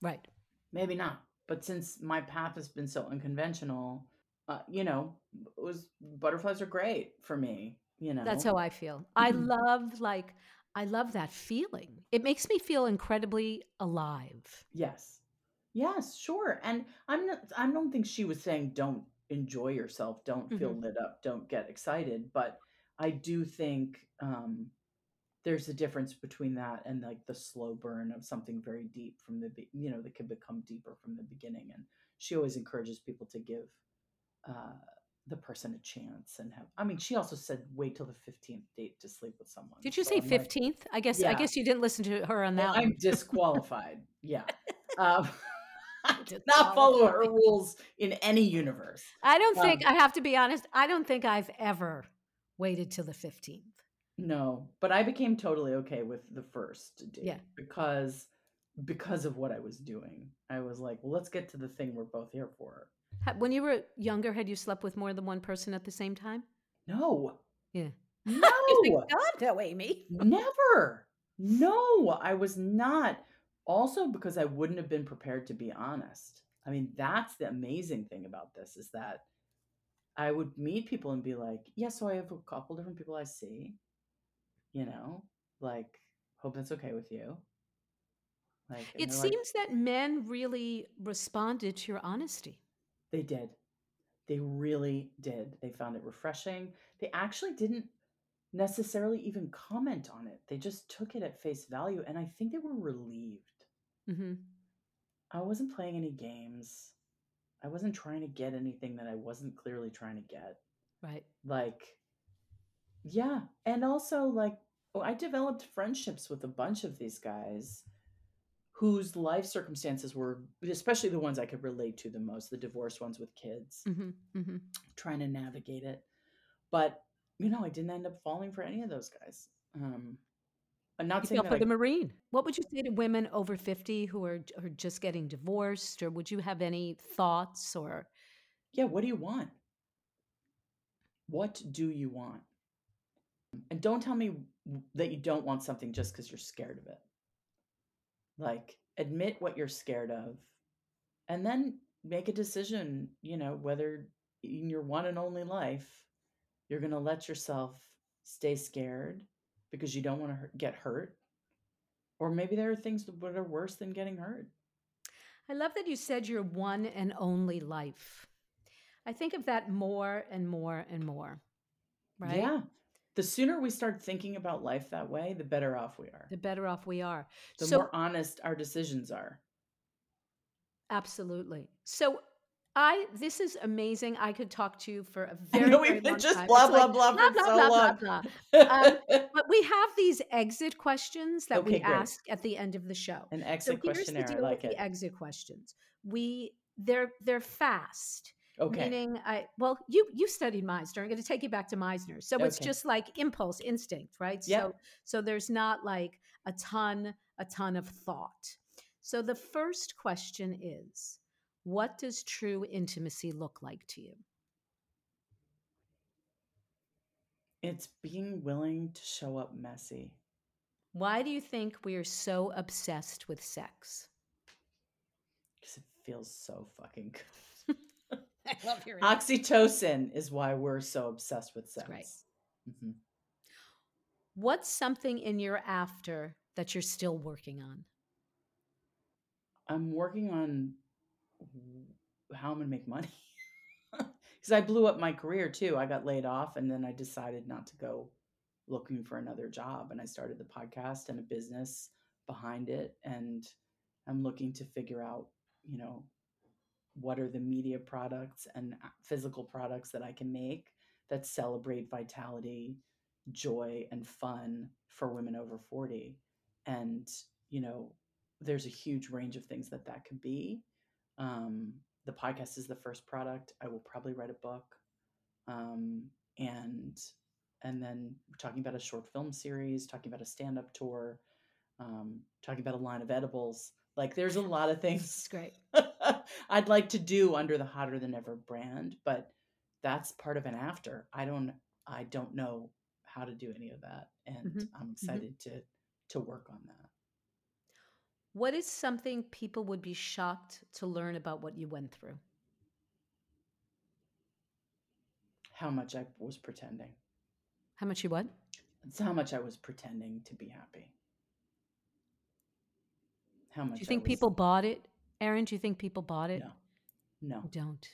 Right. Maybe not. But since my path has been so unconventional, uh, you know, it was butterflies are great for me. You know, That's how I feel. I Mhm. love like I love that feeling. It makes me feel incredibly alive. Yes. Yes, sure. And I'm not I don't think she was saying don't enjoy yourself, don't feel Mhm. lit up, don't get excited, but I do think um there's a difference between that and like the slow burn of something very deep from the you know that can become deeper from the beginning and she always encourages people to give uh the person a chance and have I mean she also said wait till the 15th date to sleep with someone. Did you So say I'm like, 15th? I guess I guess you didn't listen to her on well, that I'm disqualified. Yeah. Um, I did not follow her rules in any universe. I don't think um, I have to be honest, I don't think I've ever waited till the 15th. No, but I became totally okay with the first date Yeah. because because of what I was doing. I was like, well, let's get to the thing we're both here for. When you were younger, had you slept with more than one person at the same time? No. Yeah. No. God, no, Amy. Never. No, I was not. Also, because I wouldn't have been prepared to be honest. I mean, that's the amazing thing about this is that I would meet people and be like, yeah, so I have a couple different people I see, you know, like, hope that's okay with you. Like, It they're like, seems that men really responded to your honesty. They did. They really did. They found it refreshing. They actually didn't necessarily even comment on it. They just took it at face value. And I think they were relieved. Mm-hmm. I wasn't playing any games. I wasn't trying to get anything that I wasn't clearly trying to get. Right. Like, yeah. And also, like, oh, I developed friendships with a bunch of these guys whose life circumstances were, especially the ones I could relate to the most, the divorced ones with kids. hmm hmm trying to navigate it. But you know, I didn't end up falling for any of those guys. Um, I'm not You saying for I, the Marine. What would you say to women over 50 who are, are just getting divorced? Or would you have any thoughts or yeah. What do you want? What do you want? And don't tell me that you don't want something just because you're scared of it. Like, admit what you're scared of, and then make a decision. You know, whether in your one and only life, you're going to let yourself stay scared because you don't want to get hurt, or maybe there are things that are worse than getting hurt. I love that you said your one and only life. I think of that more and more and more. Right? Yeah. The sooner we start thinking about life that way, the better off we are. The better off we are. The so more honest our decisions are. absolutely. So I this is amazing. I could talk to you for a very, know very we've been long just time. blah blah like blah blah for blah so blah blah long. blah. Um, but we have these exit questions that we great. ask at the end of the show. An So exit the questionnaire. I like it. the exit questions. We they're they're fast. Okay. Meaning, I well, you you studied Meisner. I'm going to take you back to Meisner. So it's just like impulse, instinct, right? Yep. So so there's not like a ton a ton of thought. So the first question is, what does true intimacy look like to you? It's being willing to show up messy. Why do you think we are so obsessed with sex? Because it feels so fucking good. I love hearing Oxytocin is why we're so obsessed with sex. great. Mhm. What's something in your after that you're still working on? I'm working on how I'm gonna make money. Because I blew up my career too. I got laid off and then I decided not to go looking for another job. And I started the podcast and a business behind it. And I'm looking to figure out, you know, what are the media products and physical products that I can make that celebrate vitality, joy, and fun for women over 40. And, you know, there's a huge range of things that that could be. Um, the podcast is the first product. I will probably write a book. Um, and and then talking about a short film series, talking about a stand-up tour, um, talking about a line of edibles. Like there's a lot of things It's great. I'd like to do under the hotter than ever brand, but that's part of an after. I don't I don't know how to do any of that. And Mhm, I'm excited to to work on that. What is something people would be shocked to learn about what you went through? How much I was pretending. How much you what? It's how much I was pretending to be happy. How much Do you think was- people bought it? Erin, do you think people bought it? No. No. Don't.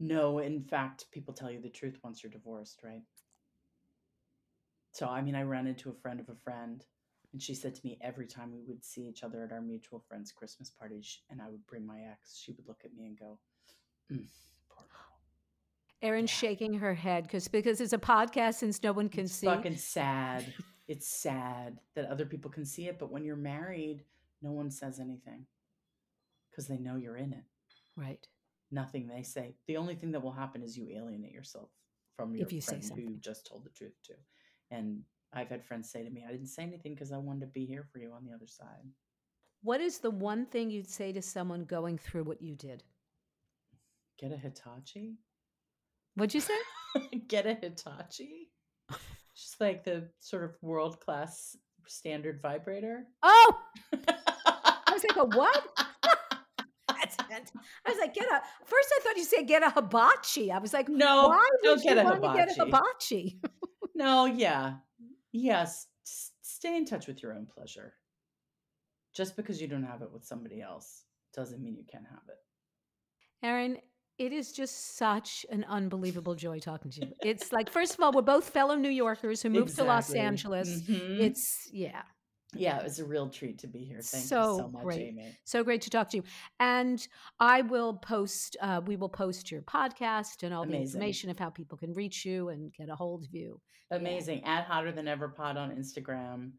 No, in fact, people tell you the truth once you're divorced, right? So, I mean, I ran into a friend of a friend, and she said to me every time we would see each other at our mutual friend's Christmas party, and I would bring my ex, she would look at me and go, mm, poor girl. Erin's Yeah. shaking her head because because it's a podcast since no one can It's see. fucking sad. It's sad that other people can see it, but when you're married, no one says anything because they know you're in it. Right. Nothing they say. The only thing that will happen is you alienate yourself from your If you say friend who you just told the truth to. And I've had friends say to me, I didn't say anything because I wanted to be here for you on the other side. What is the one thing you'd say to someone going through what you did? Get a Hitachi? What'd you say? Get a Hitachi? Just like the sort of world class standard vibrator. Oh, I was like, a what? That's I was like, get a. First, I thought you said get a hibachi. I was like, no, why don't would get you a want to get a hibachi. hibachi? No, yeah. Yes. s- Stay in touch with your own pleasure. Just because you don't have it with somebody else doesn't mean you can't have it. Erin, it is just such an unbelievable joy talking to you. It's like, first of all, we're both fellow New Yorkers who moved to Los Exactly. Angeles. Mhm. It's yeah, yeah, it was a real treat to be here. Thank you So so much, great. Amy. so great to talk to you. And I will post, uh, we will post your podcast and all the information of how people can reach you and get a hold of you. Amazing. At Hotter Than Ever Pod on Instagram.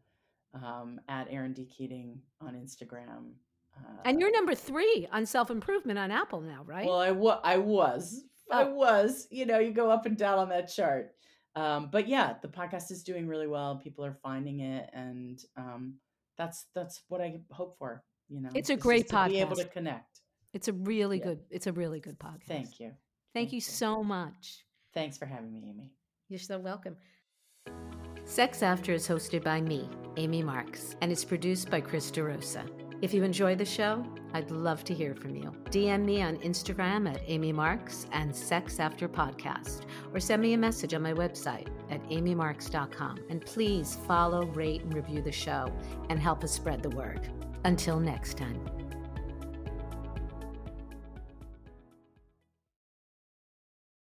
Um, at Erin D. Keating on Instagram. Uh, And you're number three on self improvement on Apple now, right? Well, I, wa- I was. I Oh. was. You know, you go up and down on that chart. Um, but yeah, the podcast is doing really well. People are finding it, and um, that's that's what I hope for. You know, It's a is just great to Be able to connect. it's a really yeah. good, it's a really good podcast. Thank you. Thank, Thank you you. so much. Thanks for having me, Amy. You're so welcome. Sex After is hosted by me, Amy Marks, and it's produced by Chris DeRosa. If you enjoy the show, I'd love to hear from you. DM me on Instagram at Amy Marks and Sex After Podcast, or send me a message on my website at amymarks.com. And please follow, rate, and review the show and help us spread the word. Until next time.